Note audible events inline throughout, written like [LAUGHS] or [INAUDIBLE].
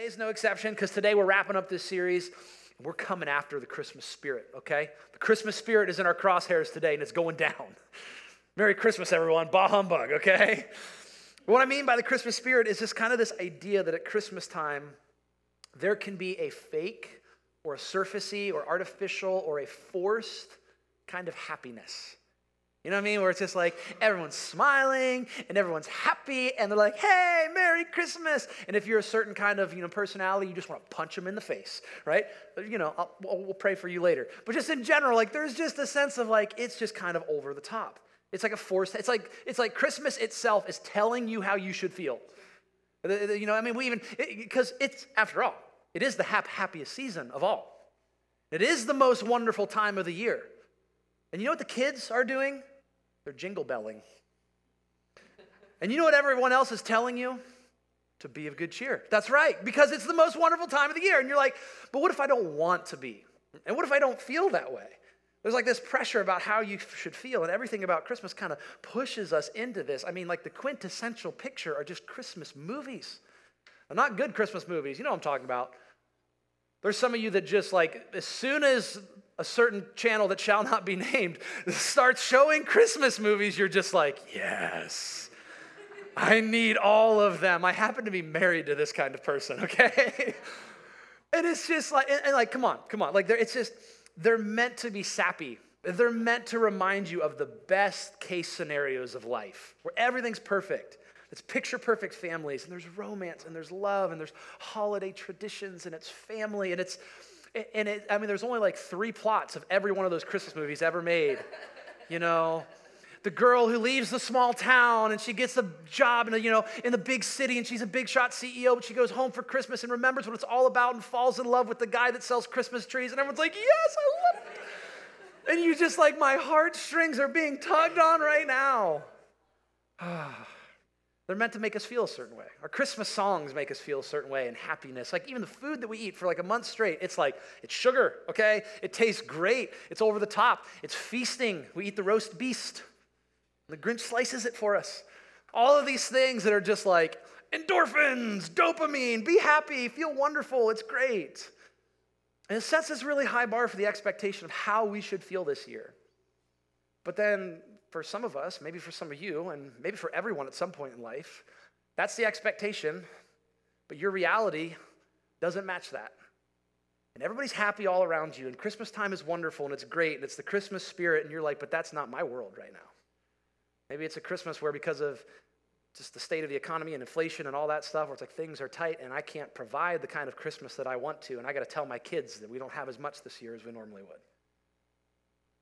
Today's no exception because today we're wrapping up this series. We're coming after the Christmas spirit, okay? The Christmas spirit is in our crosshairs today and it's going down. [LAUGHS] Merry Christmas, everyone. Bah humbug, okay? What I mean by the Christmas spirit is just kind of this idea that at Christmas time, there can be a fake or a surfacey or artificial or a forced kind of happiness. You know what I mean? Where it's just like everyone's smiling and everyone's happy and they're like, hey, Merry Christmas. And if you're a certain kind of you know, personality, you just want to punch them in the face, right? You know, I'll, we'll pray for you later. But just in general, like there's just a sense of like it's just kind of over the top. It's like a force. it's like, it's like Christmas itself is telling you how you should feel. You know, I mean, we even, because it, it's, after all, it is the hap- happiest season of all. It is the most wonderful time of the year. And you know what the kids are doing? They're jingle belling. And you know what everyone else is telling you? To be of good cheer. That's right, because it's the most wonderful time of the year. And you're like, but what if I don't want to be? And what if I don't feel that way? There's like this pressure about how you should feel, and everything about Christmas kind of pushes us into this. I mean, like the quintessential picture are just Christmas movies. Are not good Christmas movies. You know what I'm talking about. There's some of you that just like, as soon as a certain channel that shall not be [LAUGHS] named starts showing Christmas movies, you're just like, yes, I need all of them. I happen to be married to this kind of person, [LAUGHS] okay? and it's just like, and, like, come on, come on. Like, it's just, they're meant to be sappy. They're meant to remind you of the best case scenarios of life where everything's perfect. It's picture perfect families, and there's romance, and there's love, and there's holiday traditions, and it's family, and it's and it, I mean, there's only like three plots of every one of those Christmas movies ever made. You know, the girl who leaves the small town and she gets a job in a, you know in the big city and she's a big shot CEO, but she goes home for Christmas and remembers what it's all about and falls in love with the guy that sells Christmas trees, and everyone's like, "Yes, I love it." And you just like my heartstrings are being tugged on right now. [SIGHS] Ah. They're meant to make us feel a certain way. Our Christmas songs make us feel a certain way and happiness. Like even the food that we eat for like a month straight, it's like, it's sugar, okay? It tastes great. It's over the top. It's feasting. We eat the roast beast. The Grinch slices it for us. All of these things that are just like endorphins, dopamine, be happy, feel wonderful, it's great. And it sets this really high bar for the expectation of how we should feel this year. But then for some of us, maybe for some of you, and maybe for everyone at some point in life, that's the expectation, but your reality doesn't match that. And everybody's happy all around you, and Christmas time is wonderful and it's great, and it's the Christmas spirit, and you're like, but that's not my world right now. Maybe it's a Christmas where because of just the state of the economy and inflation and all that stuff, where it's like things are tight and I can't provide the kind of Christmas that I want to, and I got to tell my kids that we don't have as much this year as we normally would.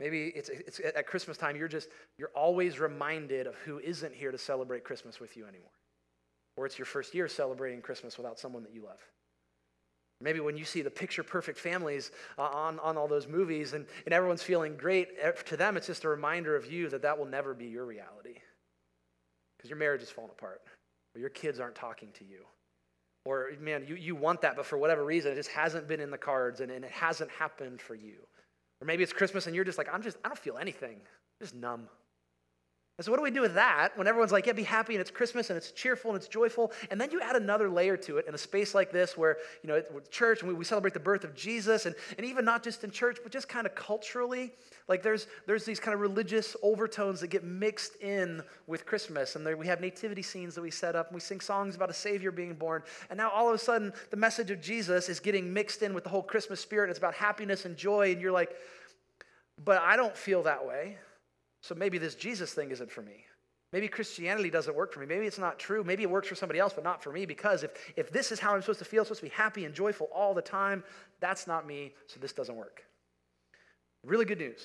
Maybe it's, it's at Christmas time, you're just, you're always reminded of who isn't here to celebrate Christmas with you anymore. Or it's your first year celebrating Christmas without someone that you love. Maybe when you see the picture perfect families uh, on, on all those movies and, and everyone's feeling great, eh, to them it's just a reminder of you that that will never be your reality. Because your marriage is falling apart, or your kids aren't talking to you. Or, man, you, you want that, but for whatever reason, it just hasn't been in the cards and, and it hasn't happened for you. Or maybe it's Christmas and you're just like, I'm just, I don't feel anything. I'm just numb. And so, what do we do with that when everyone's like, yeah, be happy and it's Christmas and it's cheerful and it's joyful? And then you add another layer to it in a space like this where, you know, church and we, we celebrate the birth of Jesus and, and even not just in church, but just kind of culturally. Like, there's, there's these kind of religious overtones that get mixed in with Christmas. And there, we have nativity scenes that we set up and we sing songs about a Savior being born. And now all of a sudden, the message of Jesus is getting mixed in with the whole Christmas spirit. It's about happiness and joy. And you're like, but I don't feel that way. So maybe this Jesus thing isn't for me. Maybe Christianity doesn't work for me. Maybe it's not true. Maybe it works for somebody else, but not for me. Because if, if this is how I'm supposed to feel, I'm supposed to be happy and joyful all the time, that's not me, so this doesn't work. Really good news.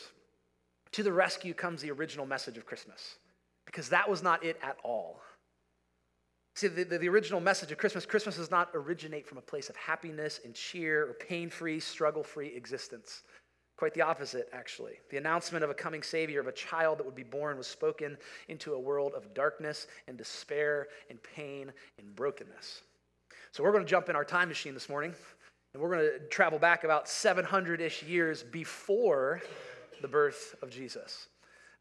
To the rescue comes the original message of Christmas, because that was not it at all. See, the, the, the original message of Christmas Christmas does not originate from a place of happiness and cheer or pain free, struggle free existence. Quite the opposite, actually. The announcement of a coming Savior, of a child that would be born, was spoken into a world of darkness and despair and pain and brokenness. So we're going to jump in our time machine this morning, and we're going to travel back about 700 ish years before the birth of Jesus.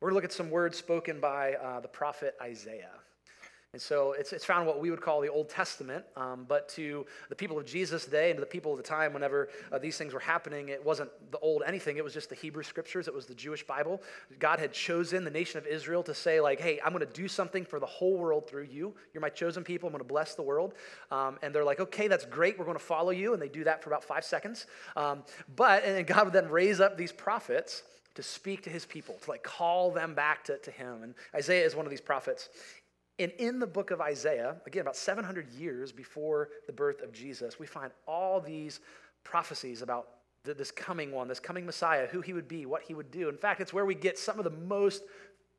We're going to look at some words spoken by uh, the prophet Isaiah. And so it's, it's found what we would call the Old Testament, um, but to the people of Jesus' day and to the people of the time, whenever uh, these things were happening, it wasn't the old anything. It was just the Hebrew scriptures. It was the Jewish Bible. God had chosen the nation of Israel to say, like, hey, I'm going to do something for the whole world through you. You're my chosen people. I'm going to bless the world. Um, and they're like, okay, that's great. We're going to follow you. And they do that for about five seconds. Um, but, and God would then raise up these prophets to speak to his people, to like call them back to, to him. And Isaiah is one of these prophets. And in the book of Isaiah, again, about 700 years before the birth of Jesus, we find all these prophecies about this coming one, this coming Messiah, who he would be, what he would do. In fact, it's where we get some of the most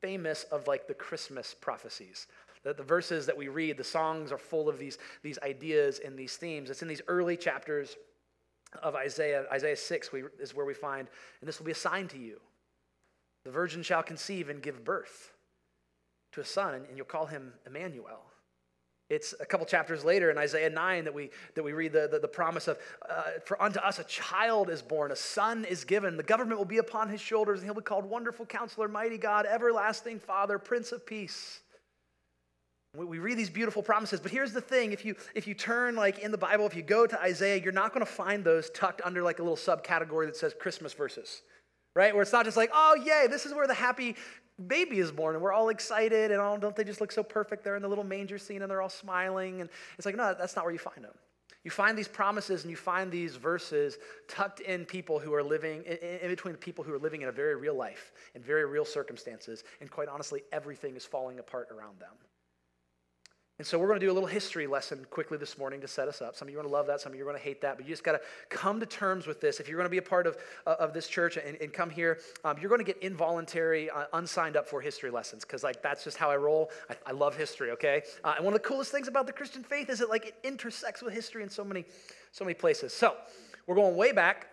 famous of like the Christmas prophecies. The, the verses that we read, the songs are full of these, these ideas and these themes. It's in these early chapters of Isaiah. Isaiah 6 we, is where we find, and this will be a sign to you. The virgin shall conceive and give birth to a son, and you'll call him Emmanuel. It's a couple chapters later in Isaiah 9 that we, that we read the, the, the promise of, uh, For unto us a child is born, a son is given. The government will be upon his shoulders, and he'll be called Wonderful Counselor, Mighty God, Everlasting Father, Prince of Peace. We, we read these beautiful promises, but here's the thing if you, if you turn like in the Bible, if you go to Isaiah, you're not going to find those tucked under like a little subcategory that says Christmas verses right? Where it's not just like, oh, yay, this is where the happy baby is born and we're all excited and all, don't they just look so perfect? There in the little manger scene and they're all smiling and it's like no that's not where you find them. You find these promises and you find these verses tucked in people who are living in, in between people who are living in a very real life in very real circumstances and quite honestly everything is falling apart around them and so we're going to do a little history lesson quickly this morning to set us up. Some of you are going to love that, some of you are going to hate that, but you just got to come to terms with this. If you're going to be a part of, uh, of this church and, and come here, um, you're going to get involuntary, uh, unsigned up for history lessons because like that's just how I roll. I, I love history, okay? Uh, and one of the coolest things about the Christian faith is that like it intersects with history in so many, so many places. So we're going way back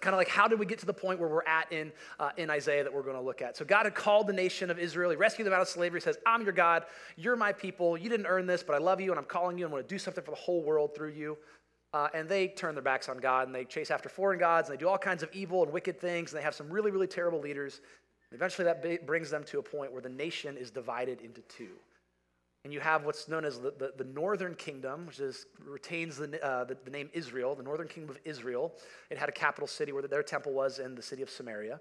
kind of like how did we get to the point where we're at in, uh, in isaiah that we're going to look at? So god had called the nation of israel. He rescued them out of slavery. He says i'm your god. You're my people. You didn't earn this but i love you and i'm calling you. I'm going to do something for the whole world through you. Uh, and they turn their backs on god and they chase after foreign gods and they do all kinds of evil and wicked things and they have some really really terrible leaders. Eventually that brings them to a point where the nation is divided into two and you have what's known as the, the, the northern kingdom, which is, retains the, uh, the, the, name Israel, the northern kingdom of Israel. It had a capital city where their temple was in the city of Samaria.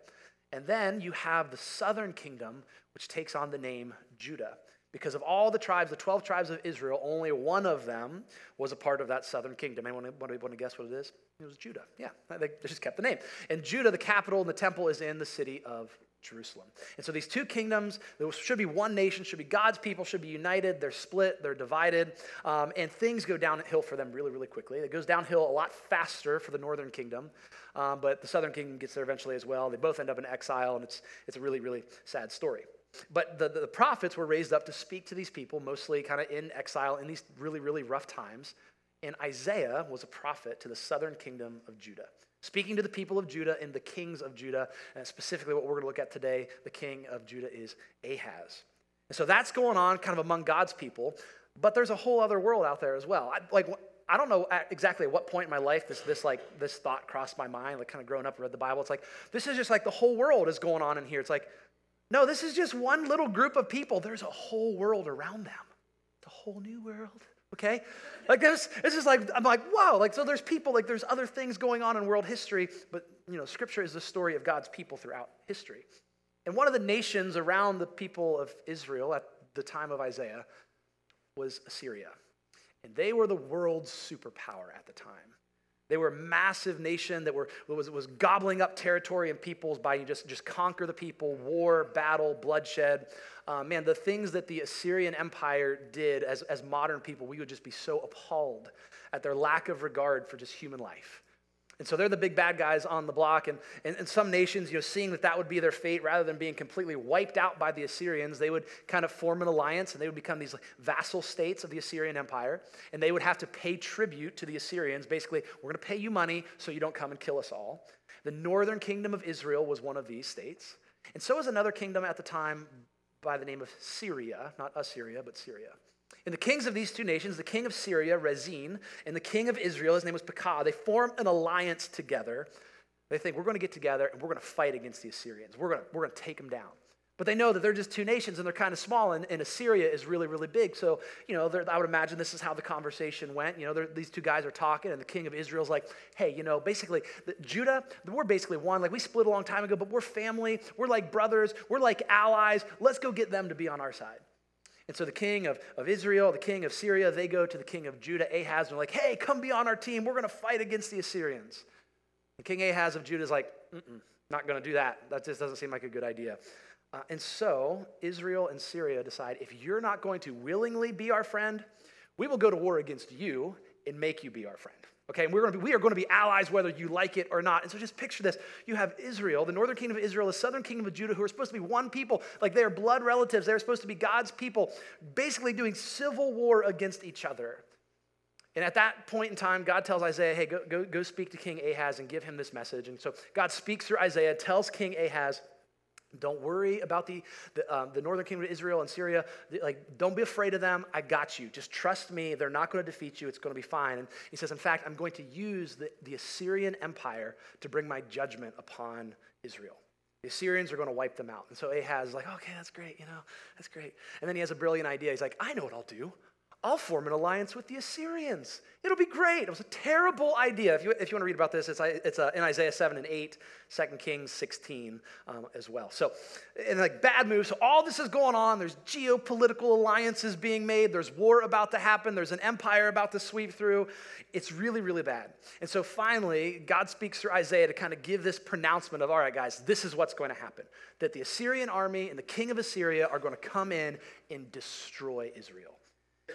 And then you have the southern kingdom, which takes on the name Judah. Because of all the tribes, the 12 tribes of Israel, only one of them was a part of that southern kingdom. Anyone want to, want to guess what it is? It was Judah. Yeah, they just kept the name. And Judah, the capital and the temple, is in the city of Jerusalem. And so these two kingdoms, there should be one nation, should be God's people, should be united. They're split, they're divided, um, and things go downhill for them really, really quickly. It goes downhill a lot faster for the northern kingdom, um, but the southern kingdom gets there eventually as well. They both end up in exile, and it's, it's a really, really sad story. But the, the prophets were raised up to speak to these people, mostly kind of in exile in these really, really rough times. And Isaiah was a prophet to the southern kingdom of Judah speaking to the people of Judah and the kings of Judah. And specifically, what we're going to look at today, the king of Judah is Ahaz. And so that's going on kind of among God's people. But there's a whole other world out there as well. I, like, I don't know exactly at what point in my life this, this like this thought crossed my mind. Like kind of growing up, read the Bible. It's like this is just like the whole world is going on in here. It's like, no, this is just one little group of people. There's a whole world around them. It's a whole new world okay? Like this, this is like, I'm like, wow, like, so there's people, like, there's other things going on in world history, but, you know, scripture is the story of God's people throughout history. And one of the nations around the people of Israel at the time of Isaiah was Assyria. And they were the world's superpower at the time. They were a massive nation that were, was, was gobbling up territory and peoples by just, just conquer the people, war, battle, bloodshed. Uh, man, the things that the Assyrian Empire did as, as modern people, we would just be so appalled at their lack of regard for just human life. And so they're the big bad guys on the block. And, and, and, some nations, you know, seeing that that would be their fate, rather than being completely wiped out by the Assyrians, they would kind of form an alliance and they would become these vassal states of the Assyrian Empire. And they would have to pay tribute to the Assyrians. Basically, we're going to pay you money so you don't come and kill us all. The northern kingdom of Israel was one of these states. And so was another kingdom at the time by the name of Syria, not Assyria, but Syria. And the kings of these two nations, the king of Syria, Rezin, and the king of Israel, his name was Pekah, they form an alliance together. They think we're going to get together and we're going to fight against the Assyrians. We're going to, we're going to take them down. But they know that they're just two nations and they're kind of small, and, and Assyria is really, really big. So, you know, I would imagine this is how the conversation went. You know, these two guys are talking, and the king of Israel's like, hey, you know, basically, the, Judah, we're basically one. Like, we split a long time ago, but we're family. We're like brothers. We're like allies. Let's go get them to be on our side. And so the king of, of Israel, the king of Syria, they go to the king of Judah, Ahaz, and they're like, hey, come be on our team. We're going to fight against the Assyrians. The king Ahaz of Judah is like, not going to do that. That just doesn't seem like a good idea. Uh, and so Israel and Syria decide if you're not going to willingly be our friend, we will go to war against you and make you be our friend. Okay, and we're going to be, we are going to be allies whether you like it or not. And so just picture this. You have Israel, the northern kingdom of Israel, the southern kingdom of Judah, who are supposed to be one people. Like they are blood relatives. They're supposed to be God's people, basically doing civil war against each other. And at that point in time, God tells Isaiah, hey, go, go, go speak to King Ahaz and give him this message. And so God speaks through Isaiah, tells King Ahaz, don't worry about the, the, um, the, northern kingdom of Israel and Syria. Like, don't be afraid of them. I got you. Just trust me. They're not going to defeat you. It's going to be fine. And he says, in fact, I'm going to use the, the Assyrian empire to bring my judgment upon Israel. The Assyrians are going to wipe them out. And so Ahaz is like, okay, that's great, you know, that's great. And then he has a brilliant idea. He's like, I know what I'll do. I'll form an alliance with the Assyrians. It'll be great. It was a terrible idea. If you, if you want to read about this, it's, it's uh, in Isaiah 7 and 8, 2 Kings 16 um, as well. So, and like bad moves. So, all this is going on. There's geopolitical alliances being made. There's war about to happen. There's an empire about to sweep through. It's really, really bad. And so, finally, God speaks through Isaiah to kind of give this pronouncement of, all right, guys, this is what's going to happen. That the Assyrian army and the king of Assyria are going to come in and destroy Israel.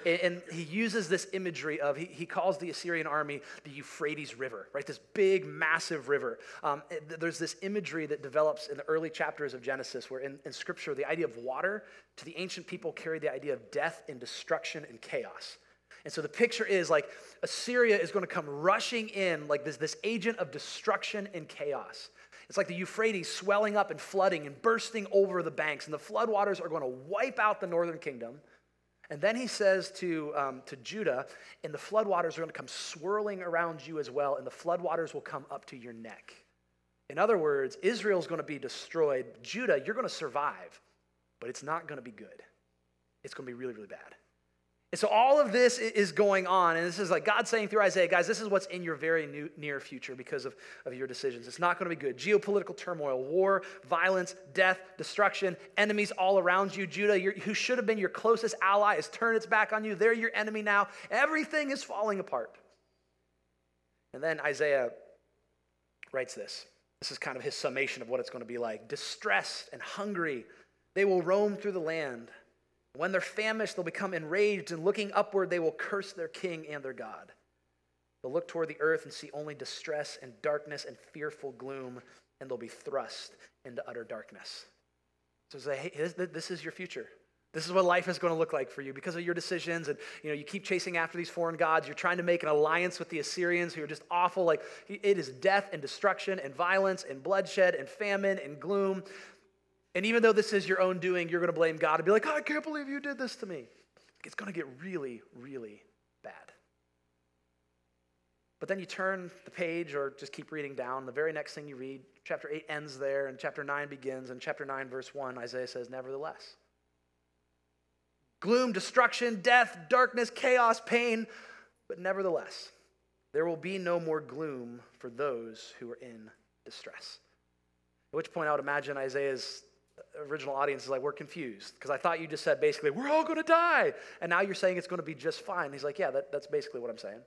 And he uses this imagery of, he, he calls the Assyrian army the Euphrates River, right? This big, massive river. Um, there's this imagery that develops in the early chapters of Genesis, where in, in scripture, the idea of water to the ancient people carried the idea of death and destruction and chaos. And so the picture is like Assyria is going to come rushing in like this, this agent of destruction and chaos. It's like the Euphrates swelling up and flooding and bursting over the banks, and the floodwaters are going to wipe out the northern kingdom and then he says to, um, to Judah, and the floodwaters are going to come swirling around you as well, and the floodwaters will come up to your neck. In other words, Israel's going to be destroyed. Judah, you're going to survive, but it's not going to be good. It's going to be really, really bad. And so all of this is going on, and this is like God saying through Isaiah, guys, this is what's in your very new, near future because of, of your decisions. It's not going to be good. Geopolitical turmoil, war, violence, death, destruction, enemies all around you. Judah, who should have been your closest ally, has turned its back on you. They're your enemy now. Everything is falling apart. And then Isaiah writes this. This is kind of his summation of what it's going to be like. Distressed and hungry, they will roam through the land. When they're famished, they'll become enraged, and looking upward, they will curse their king and their God. They'll look toward the earth and see only distress and darkness and fearful gloom, and they'll be thrust into utter darkness. So say, hey, this is your future. This is what life is going to look like for you because of your decisions. And you know, you keep chasing after these foreign gods. You're trying to make an alliance with the Assyrians who are just awful. Like it is death and destruction and violence and bloodshed and famine and gloom. And even though this is your own doing, you're going to blame God and be like, oh, I can't believe you did this to me. It's going to get really, really bad. But then you turn the page or just keep reading down. The very next thing you read, chapter 8 ends there, and chapter 9 begins. And chapter 9, verse 1, Isaiah says, Nevertheless. Gloom, destruction, death, darkness, chaos, pain, but nevertheless, there will be no more gloom for those who are in distress. At which point I would imagine Isaiah's original audience is like, we're confused because I thought you just said basically, we're all going to die. And now you're saying it's going to be just fine. He's like, yeah, that, that's basically what I'm saying.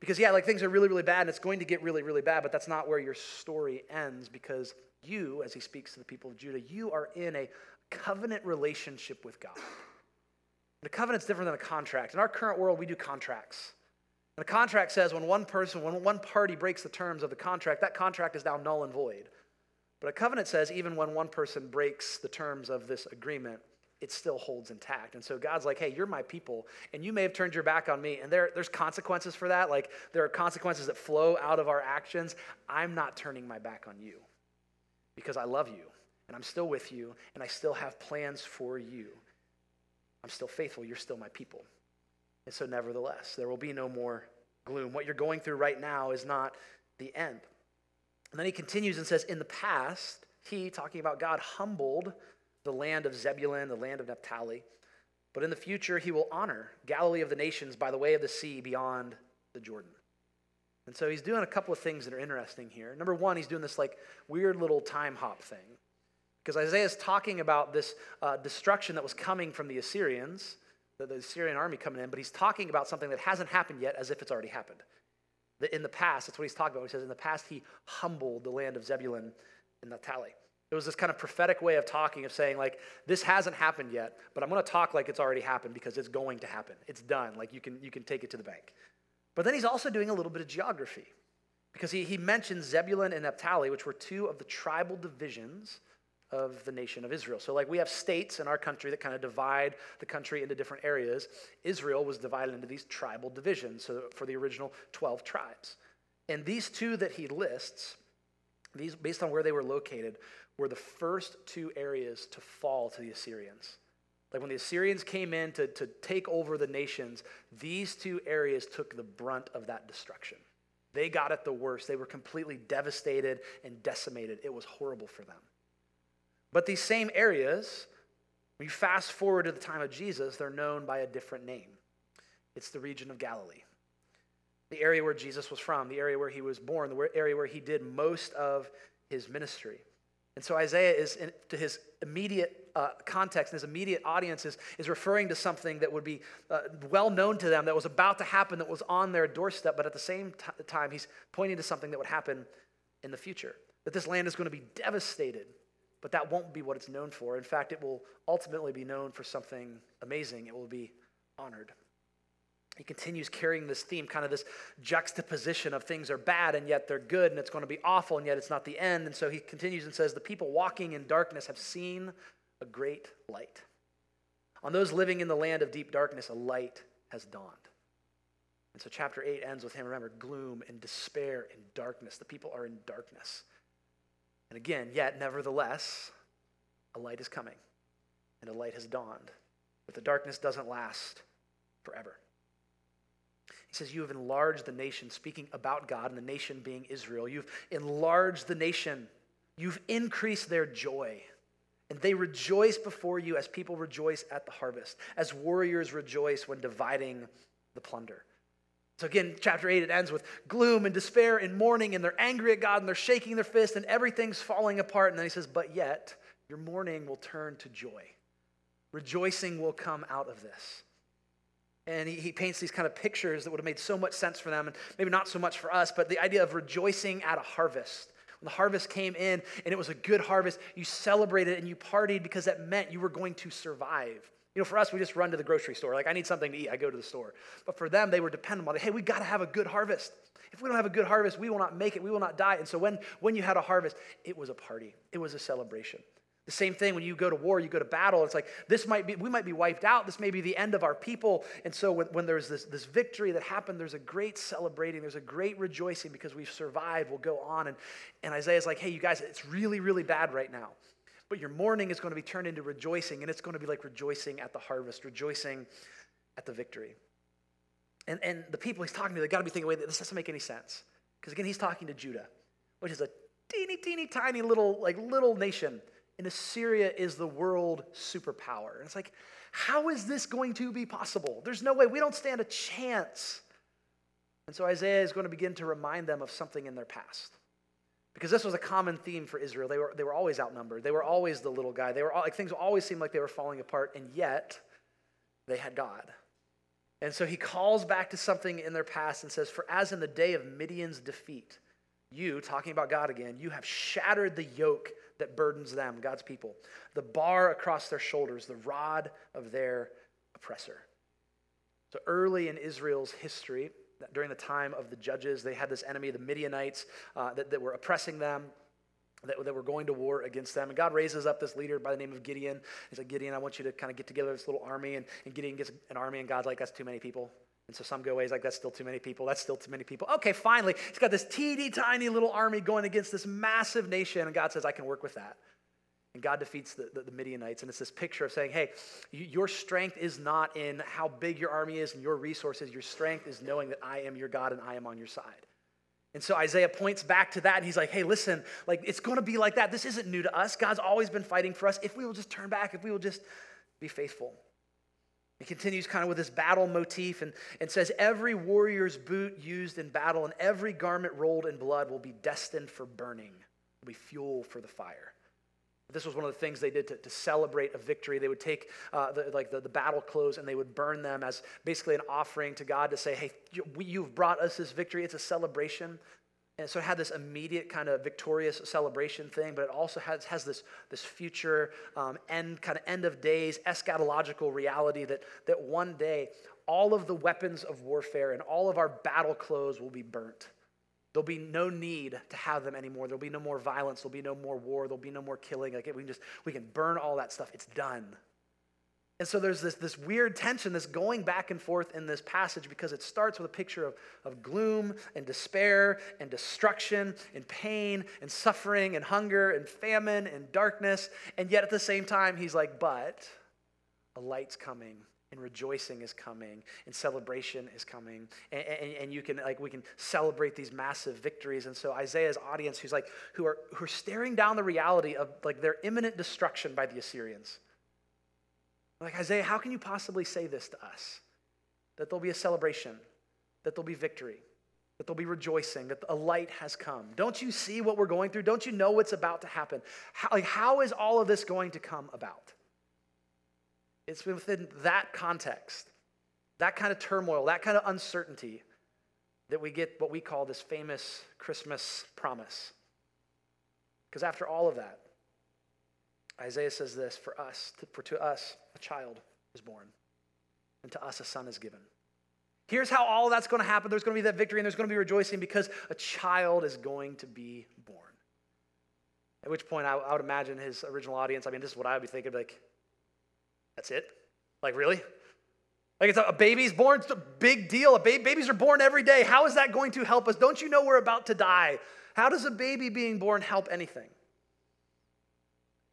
Because, yeah, like things are really, really bad and it's going to get really, really bad, but that's not where your story ends because you, as he speaks to the people of Judah, you are in a covenant relationship with God. And a covenant's different than a contract. In our current world, we do contracts. And a contract says when one person, when one party breaks the terms of the contract, that contract is now null and void. But a covenant says even when one person breaks the terms of this agreement, it still holds intact. And so God's like, hey, you're my people, and you may have turned your back on me, and there, there's consequences for that. Like there are consequences that flow out of our actions. I'm not turning my back on you because I love you, and I'm still with you, and I still have plans for you. I'm still faithful. You're still my people. And so, nevertheless, there will be no more gloom. What you're going through right now is not the end. And then he continues and says, In the past, he, talking about God, humbled the land of Zebulun, the land of Naphtali. But in the future, he will honor Galilee of the nations by the way of the sea beyond the Jordan. And so he's doing a couple of things that are interesting here. Number one, he's doing this like weird little time hop thing. Because Isaiah is talking about this uh, destruction that was coming from the Assyrians, the, the Assyrian army coming in, but he's talking about something that hasn't happened yet as if it's already happened. In the past, that's what he's talking about. He says, in the past, he humbled the land of Zebulun and Naphtali. It was this kind of prophetic way of talking, of saying, like, this hasn't happened yet, but I'm going to talk like it's already happened because it's going to happen. It's done. Like, you can, you can take it to the bank. But then he's also doing a little bit of geography because he, he mentions Zebulun and Naphtali, which were two of the tribal divisions of the nation of Israel. So, like we have states in our country that kind of divide the country into different areas. Israel was divided into these tribal divisions so for the original 12 tribes. And these two that he lists, these based on where they were located, were the first two areas to fall to the Assyrians. Like when the Assyrians came in to, to take over the nations, these two areas took the brunt of that destruction. They got it the worst. They were completely devastated and decimated. It was horrible for them. But these same areas, when you fast forward to the time of Jesus, they're known by a different name. It's the region of Galilee, the area where Jesus was from, the area where he was born, the area where he did most of his ministry. And so Isaiah is, in, to his immediate uh, context and his immediate audience, is, is referring to something that would be uh, well known to them, that was about to happen, that was on their doorstep, but at the same t- time, he's pointing to something that would happen in the future. That this land is going to be devastated, but that won't be what it's known for. In fact, it will ultimately be known for something amazing. It will be honored he continues carrying this theme, kind of this juxtaposition of things are bad and yet they're good and it's going to be awful and yet it's not the end. And so he continues and says, The people walking in darkness have seen a great light. On those living in the land of deep darkness, a light has dawned. And so chapter 8 ends with him, remember, gloom and despair and darkness. The people are in darkness. And again, yet, nevertheless, a light is coming and a light has dawned. But the darkness doesn't last forever. He says, You have enlarged the nation, speaking about God and the nation being Israel. You've enlarged the nation. You've increased their joy. And they rejoice before you as people rejoice at the harvest, as warriors rejoice when dividing the plunder. So again, chapter 8, it ends with gloom and despair and mourning, and they're angry at God and they're shaking their fist and everything's falling apart. And then he says, But yet, your mourning will turn to joy. Rejoicing will come out of this. And he, he paints these kind of pictures that would have made so much sense for them, and maybe not so much for us, but the idea of rejoicing at a harvest. When the harvest came in and it was a good harvest, you celebrated and you partied because that meant you were going to survive. You know, for us, we just run to the grocery store. Like, I need something to eat, I go to the store. But for them, they were dependent on it. Hey, we got to have a good harvest. If we don't have a good harvest, we will not make it. We will not die. And so when, when you had a harvest, it was a party, it was a celebration. The same thing when you go to war, you go to battle, it's like this might be, we might be wiped out. This may be the end of our people. And so when, when there's this, this victory that happened, there's a great celebrating, there's a great rejoicing because we've survived. We'll go on. And, and Isaiah's like, hey, you guys, it's really, really bad right now. But your mourning is going to be turned into rejoicing, and it's going to be like rejoicing at the harvest, rejoicing at the victory. And, and the people he's talking to, they've got to be thinking, wait, this doesn't make any sense. Because again, he's talking to Judah, which is a teeny, teeny, tiny little, like little nation and Assyria is the world superpower. And it's like, how is this going to be possible? There's no way. We don't stand a chance. And so Isaiah is going to begin to remind them of something in their past. Because this was a common theme for Israel. They were, they were always outnumbered. They were always the little guy. They were all, like things always seemed like they were falling apart, and yet they had God. And so he calls back to something in their past and says, For as in the day of Midian's defeat, you, talking about God again, you have shattered the yoke that burdens them, God's people, the bar across their shoulders, the rod of their oppressor. So early in Israel's history, during the time of the judges, they had this enemy, the Midianites, uh, that, that were oppressing them. That, that were going to war against them. And God raises up this leader by the name of Gideon. He's like, Gideon, I want you to kind of get together this little army. And, and Gideon gets an army, and God's like, that's too many people. And so some go away, like, that's still too many people. That's still too many people. Okay, finally, he's got this teeny tiny little army going against this massive nation. And God says, I can work with that. And God defeats the, the, the Midianites. And it's this picture of saying, hey, you, your strength is not in how big your army is and your resources. Your strength is knowing that I am your God and I am on your side. And so Isaiah points back to that and he's like, hey, listen, like it's going to be like that. This isn't new to us. God's always been fighting for us. If we will just turn back, if we will just be faithful. He continues kind of with this battle motif and, and says, Every warrior's boot used in battle and every garment rolled in blood will be destined for burning, will be fuel for the fire. This was one of the things they did to, to celebrate a victory. They would take uh, the, like the, the battle clothes and they would burn them as basically an offering to God to say, hey, you, you've brought us this victory. It's a celebration. And so it had this immediate kind of victorious celebration thing, but it also has, has this, this future um, end, kind of end of days, eschatological reality that, that one day all of the weapons of warfare and all of our battle clothes will be burnt. There'll be no need to have them anymore. There'll be no more violence. There'll be no more war. There'll be no more killing. Like we can just we can burn all that stuff. It's done. And so there's this, this weird tension, this going back and forth in this passage because it starts with a picture of, of gloom and despair and destruction and pain and suffering and hunger and famine and darkness. And yet at the same time, he's like, but a light's coming and rejoicing is coming and celebration is coming. And, and, and, you can like we can celebrate these massive victories. And so isaiah's audience who's like who are who are staring down the reality of like their imminent destruction by the assyrians. Like isaiah how can you possibly say this to us? That there'll be a celebration that there'll be victory that there'll be rejoicing that a light has come. Don't you see what we're going through? Don't you know what's about to happen? How, like how is all of this going to come about it's within that context, that kind of turmoil, that kind of uncertainty, that we get what we call this famous Christmas promise. Because after all of that, Isaiah says this for us, for to us, a child is born, and to us a son is given. Here's how all that's going to happen. There's going to be that victory and there's going to be rejoicing because a child is going to be born. At which point, I, I would imagine his original audience, I mean, this is what I would be thinking, like, that's it? Like, really? Like, it's a, a baby's born, it's a big deal. A ba- babies are born every day. How is that going to help us? Don't you know we're about to die? How does a baby being born help anything?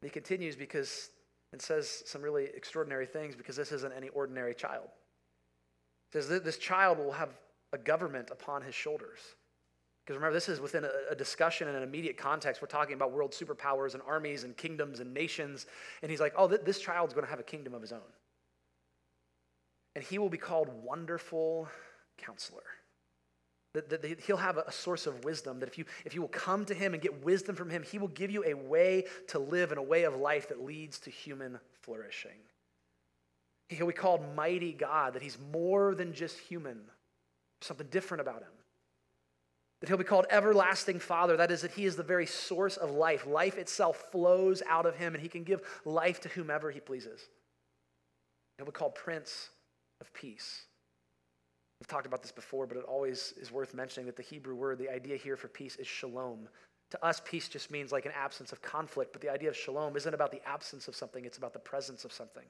And he continues because and says some really extraordinary things because this isn't any ordinary child. He says this child will have a government upon his shoulders. Because remember, this is within a, a, discussion in an immediate context. We're talking about world superpowers and armies and kingdoms and nations. And he's like, oh, th- this child's going to have a kingdom of his own. And he will be called Wonderful Counselor. That, he'll have a, a source of wisdom. That if you, if you will come to him and get wisdom from him, he will give you a way to live and a way of life that leads to human flourishing. He'll be called Mighty God, that he's more than just human, something different about him that he'll be called everlasting father. That is that he is the very source of life. Life itself flows out of him and he can give life to whomever he pleases. He'll be called prince of peace. We've talked about this before but it always is worth mentioning that the hebrew word the idea here for peace is shalom. To us peace just means like an absence of conflict but the idea of shalom isn't about the absence of something it's about the presence of something.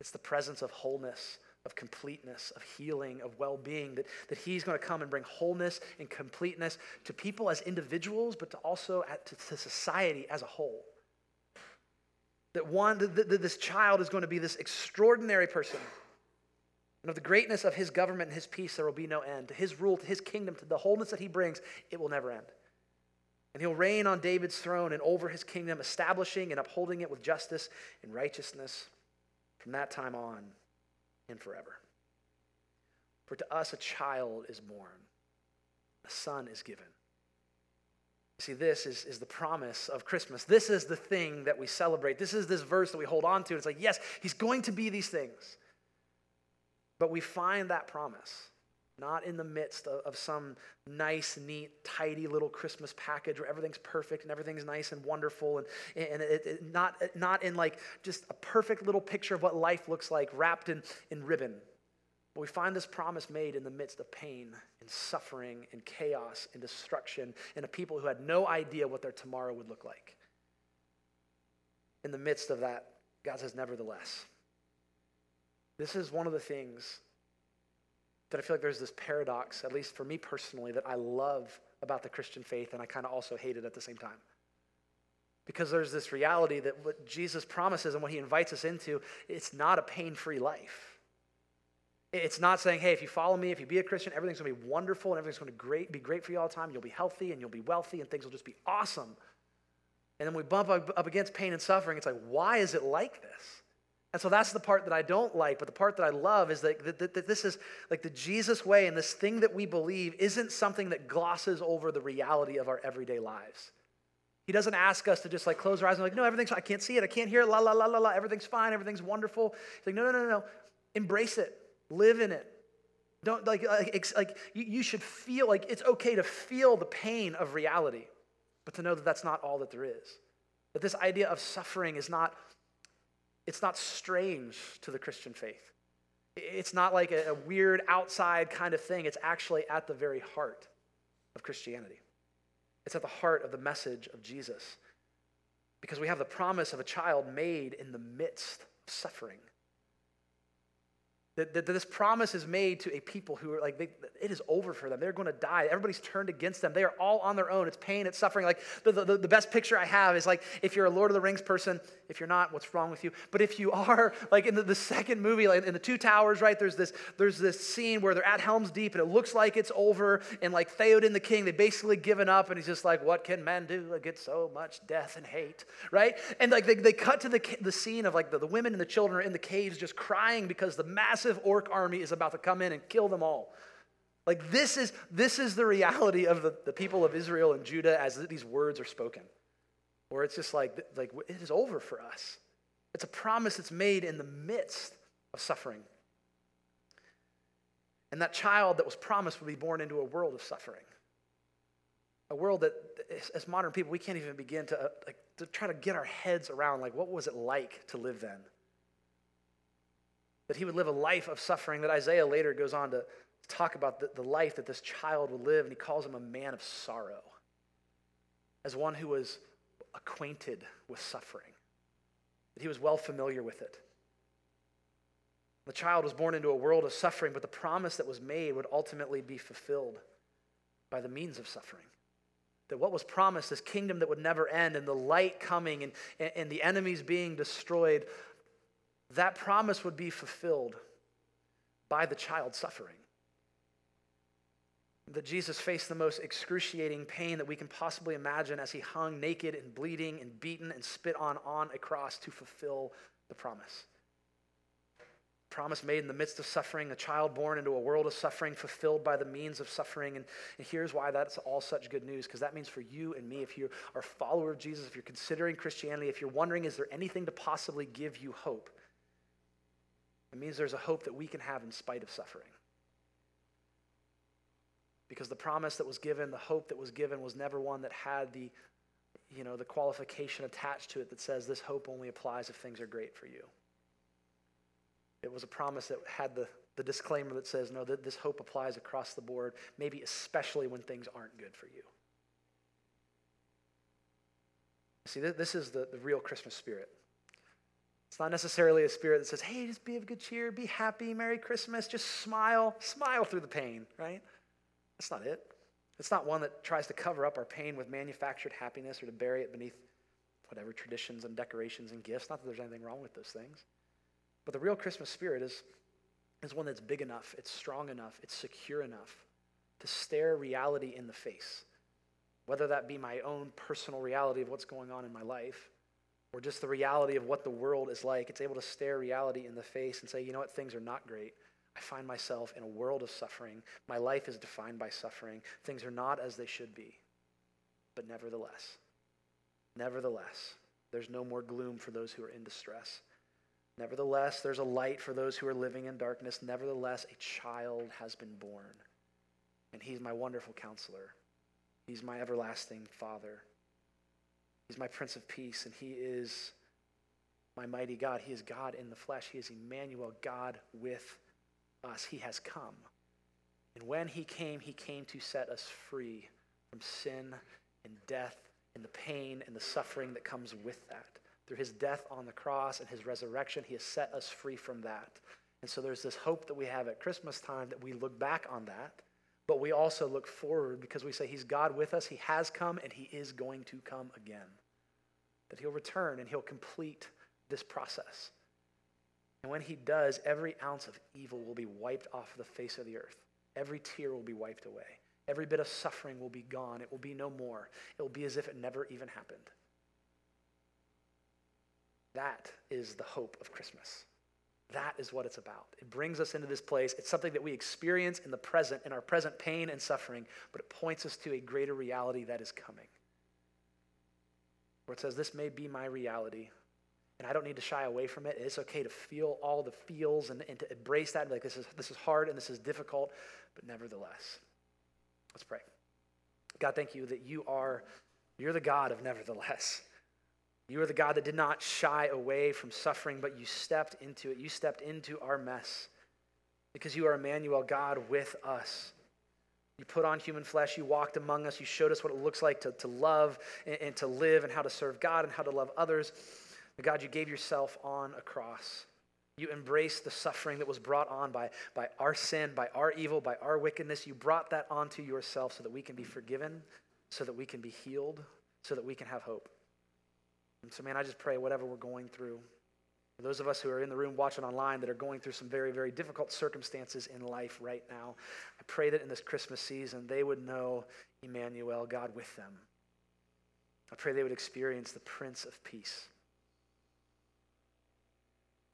It's the presence of wholeness of completeness, of healing, of well being, that, that He's going to come and bring wholeness and completeness to people as individuals, but to also at, to, to society as a whole. That one, that, that this child is going to be this extraordinary person. And of the greatness of his government and his peace, there will be no end. To his rule, to his kingdom, to the wholeness that he brings, it will never end. And he'll reign on David's throne and over his kingdom, establishing and upholding it with justice and righteousness from that time on and forever. For to us a child is born, a son is given. See, this is, is the promise of Christmas. This is the thing that we celebrate. This is this verse that we hold on to. It's like, yes, he's going to be these things. But we find that promise not in the midst of, of, some nice, neat, tidy little Christmas package where everything's perfect and everything's nice and wonderful, and, and it, it, not, not in like just a perfect little picture of what life looks like wrapped in, in ribbon. But we find this promise made in the midst of pain and suffering and chaos and destruction and a people who had no idea what their tomorrow would look like. In the midst of that, God says, nevertheless. This is one of the things that I feel like there's this paradox, at least for me personally, that I love about the Christian faith and I kind of also hate it at the same time. Because there's this reality that what Jesus promises and what he invites us into, it's not a pain free life. It's not saying, hey, if you follow me, if you be a Christian, everything's going to be wonderful and everything's going to great, be great for you all the time. You'll be healthy and you'll be wealthy and things will just be awesome. And then we bump up against pain and suffering. It's like, why is it like this? And so that's the part that I don't like, but the part that I love is that, that, that, this is like the Jesus way, and this thing that we believe isn't something that glosses over the reality of our everyday lives. He doesn't ask us to just like close our eyes and like, no, everything's, I can't see it, I can't hear it, la, la, la, la, la, everything's fine, everything's wonderful. He's like, no, no, no, no, embrace it, live in it. Don't like, uh, like, like you, you should feel like it's okay to feel the pain of reality, but to know that that's not all that there is. That this idea of suffering is not it's not strange to the Christian faith. It's not like a, a weird outside kind of thing. It's actually at the very heart of Christianity. It's at the heart of the message of Jesus. Because we have the promise of a child made in the midst of suffering. That, that, this promise is made to a people who are like, they, it is over for them. They're going to die. Everybody's turned against them. They are all on their own. It's pain, it's suffering. Like, the, the, the best picture I have is like, if you're a Lord of the Rings person, if you're not, what's wrong with you? But if you are, [LAUGHS] like in the, the second movie, like in the Two Towers, right, there's this, there's this scene where they're at Helm's Deep and it looks like it's over. And like Theoden the king, they basically given up. And he's just like, what can men do against so much death and hate, right? And like they, they cut to the, the scene of like the, the women and the children are in the caves just crying because the massive orc army is about to come in and kill them all. Like this is, this is the reality of the, the people of Israel and Judah as these words are spoken. Where it's just like, like it is over for us. It's a promise that's made in the midst of suffering. And that child that was promised would be born into a world of suffering. A world that, as modern people, we can't even begin to, uh, like, to try to get our heads around, like, what was it like to live then? That he would live a life of suffering that Isaiah later goes on to talk about the, the life that this child would live, and he calls him a man of sorrow, as one who was acquainted with suffering, that he was well familiar with it. The child was born into a world of suffering, but the promise that was made would ultimately be fulfilled by the means of suffering. That what was promised, this kingdom that would never end, and the light coming, and, and the enemies being destroyed, that promise would be fulfilled by the child suffering that Jesus faced the most excruciating pain that we can possibly imagine as he hung naked and bleeding and beaten and spit on on a cross to fulfill the promise. Promise made in the midst of suffering, a child born into a world of suffering, fulfilled by the means of suffering. And, and here's why that's all such good news, because that means for you and me, if you are a follower of Jesus, if you're considering Christianity, if you're wondering, is there anything to possibly give you hope? It means there's a hope that we can have in spite of suffering. Because the promise that was given, the hope that was given, was never one that had the, you know, the qualification attached to it that says this hope only applies if things are great for you. It was a promise that had the, the disclaimer that says, no, that this hope applies across the board, maybe especially when things aren't good for you. See, this is the, the real Christmas spirit. It's not necessarily a spirit that says, hey, just be of good cheer, be happy, Merry Christmas, just smile, smile through the pain, right? That's not it. It's not one that tries to cover up our pain with manufactured happiness or to bury it beneath whatever traditions and decorations and gifts. Not that there's anything wrong with those things. But the real Christmas spirit is, is one that's big enough, it's strong enough, it's secure enough to stare reality in the face. Whether that be my own personal reality of what's going on in my life or just the reality of what the world is like, it's able to stare reality in the face and say, you know what, things are not great. I find myself in a world of suffering. My life is defined by suffering. Things are not as they should be. But nevertheless, nevertheless, there's no more gloom for those who are in distress. Nevertheless, there's a light for those who are living in darkness. Nevertheless, a child has been born. And he's my wonderful counselor. He's my everlasting Father. He's my Prince of Peace, and he is my mighty God. He is God in the flesh. He is Emmanuel, God with us, he has come. And when he came, he came to set us free from sin and death and the pain and the suffering that comes with that. Through his death on the cross and his resurrection, he has set us free from that. And so there's this hope that we have at Christmas time that we look back on that, but we also look forward because we say he's God with us, he has come, and he is going to come again. That he'll return and he'll complete this process. And when he does, every ounce of evil will be wiped off the face of the earth. Every tear will be wiped away. Every bit of suffering will be gone. It will be no more. It will be as if it never even happened. That is the hope of Christmas. That is what it's about. It brings us into this place. It's something that we experience in the present, in our present pain and suffering, but it points us to a greater reality that is coming. Where it says, This may be my reality, and I don't need to shy away from it. It's okay to feel all the feels and, and to embrace that. And like, this is, this is hard and this is difficult, but nevertheless. Let's pray. God, thank you that you are, you're the God of nevertheless. You are the God that did not shy away from suffering, but you stepped into it. You stepped into our mess because you are Emmanuel, God with us. You put on human flesh. You walked among us. You showed us what it looks like to, to love and, and to live and how to serve God and how to love others. But God, you gave yourself on a cross. You embraced the suffering that was brought on by, by our sin, by our evil, by our wickedness. You brought that onto yourself so that we can be forgiven, so that we can be healed, so that we can have hope. And so, man, I just pray whatever we're going through, for those of us who are in the room watching online that are going through some very, very difficult circumstances in life right now, I pray that in this Christmas season they would know Emmanuel, God with them. I pray they would experience the Prince of Peace.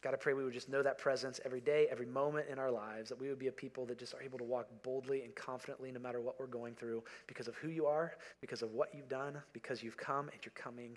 God, I pray we would just know that presence every day, every moment in our lives, that we would be a people that just are able to walk boldly and confidently no matter what we're going through because of who you are, because of what you've done, because you've come and you're coming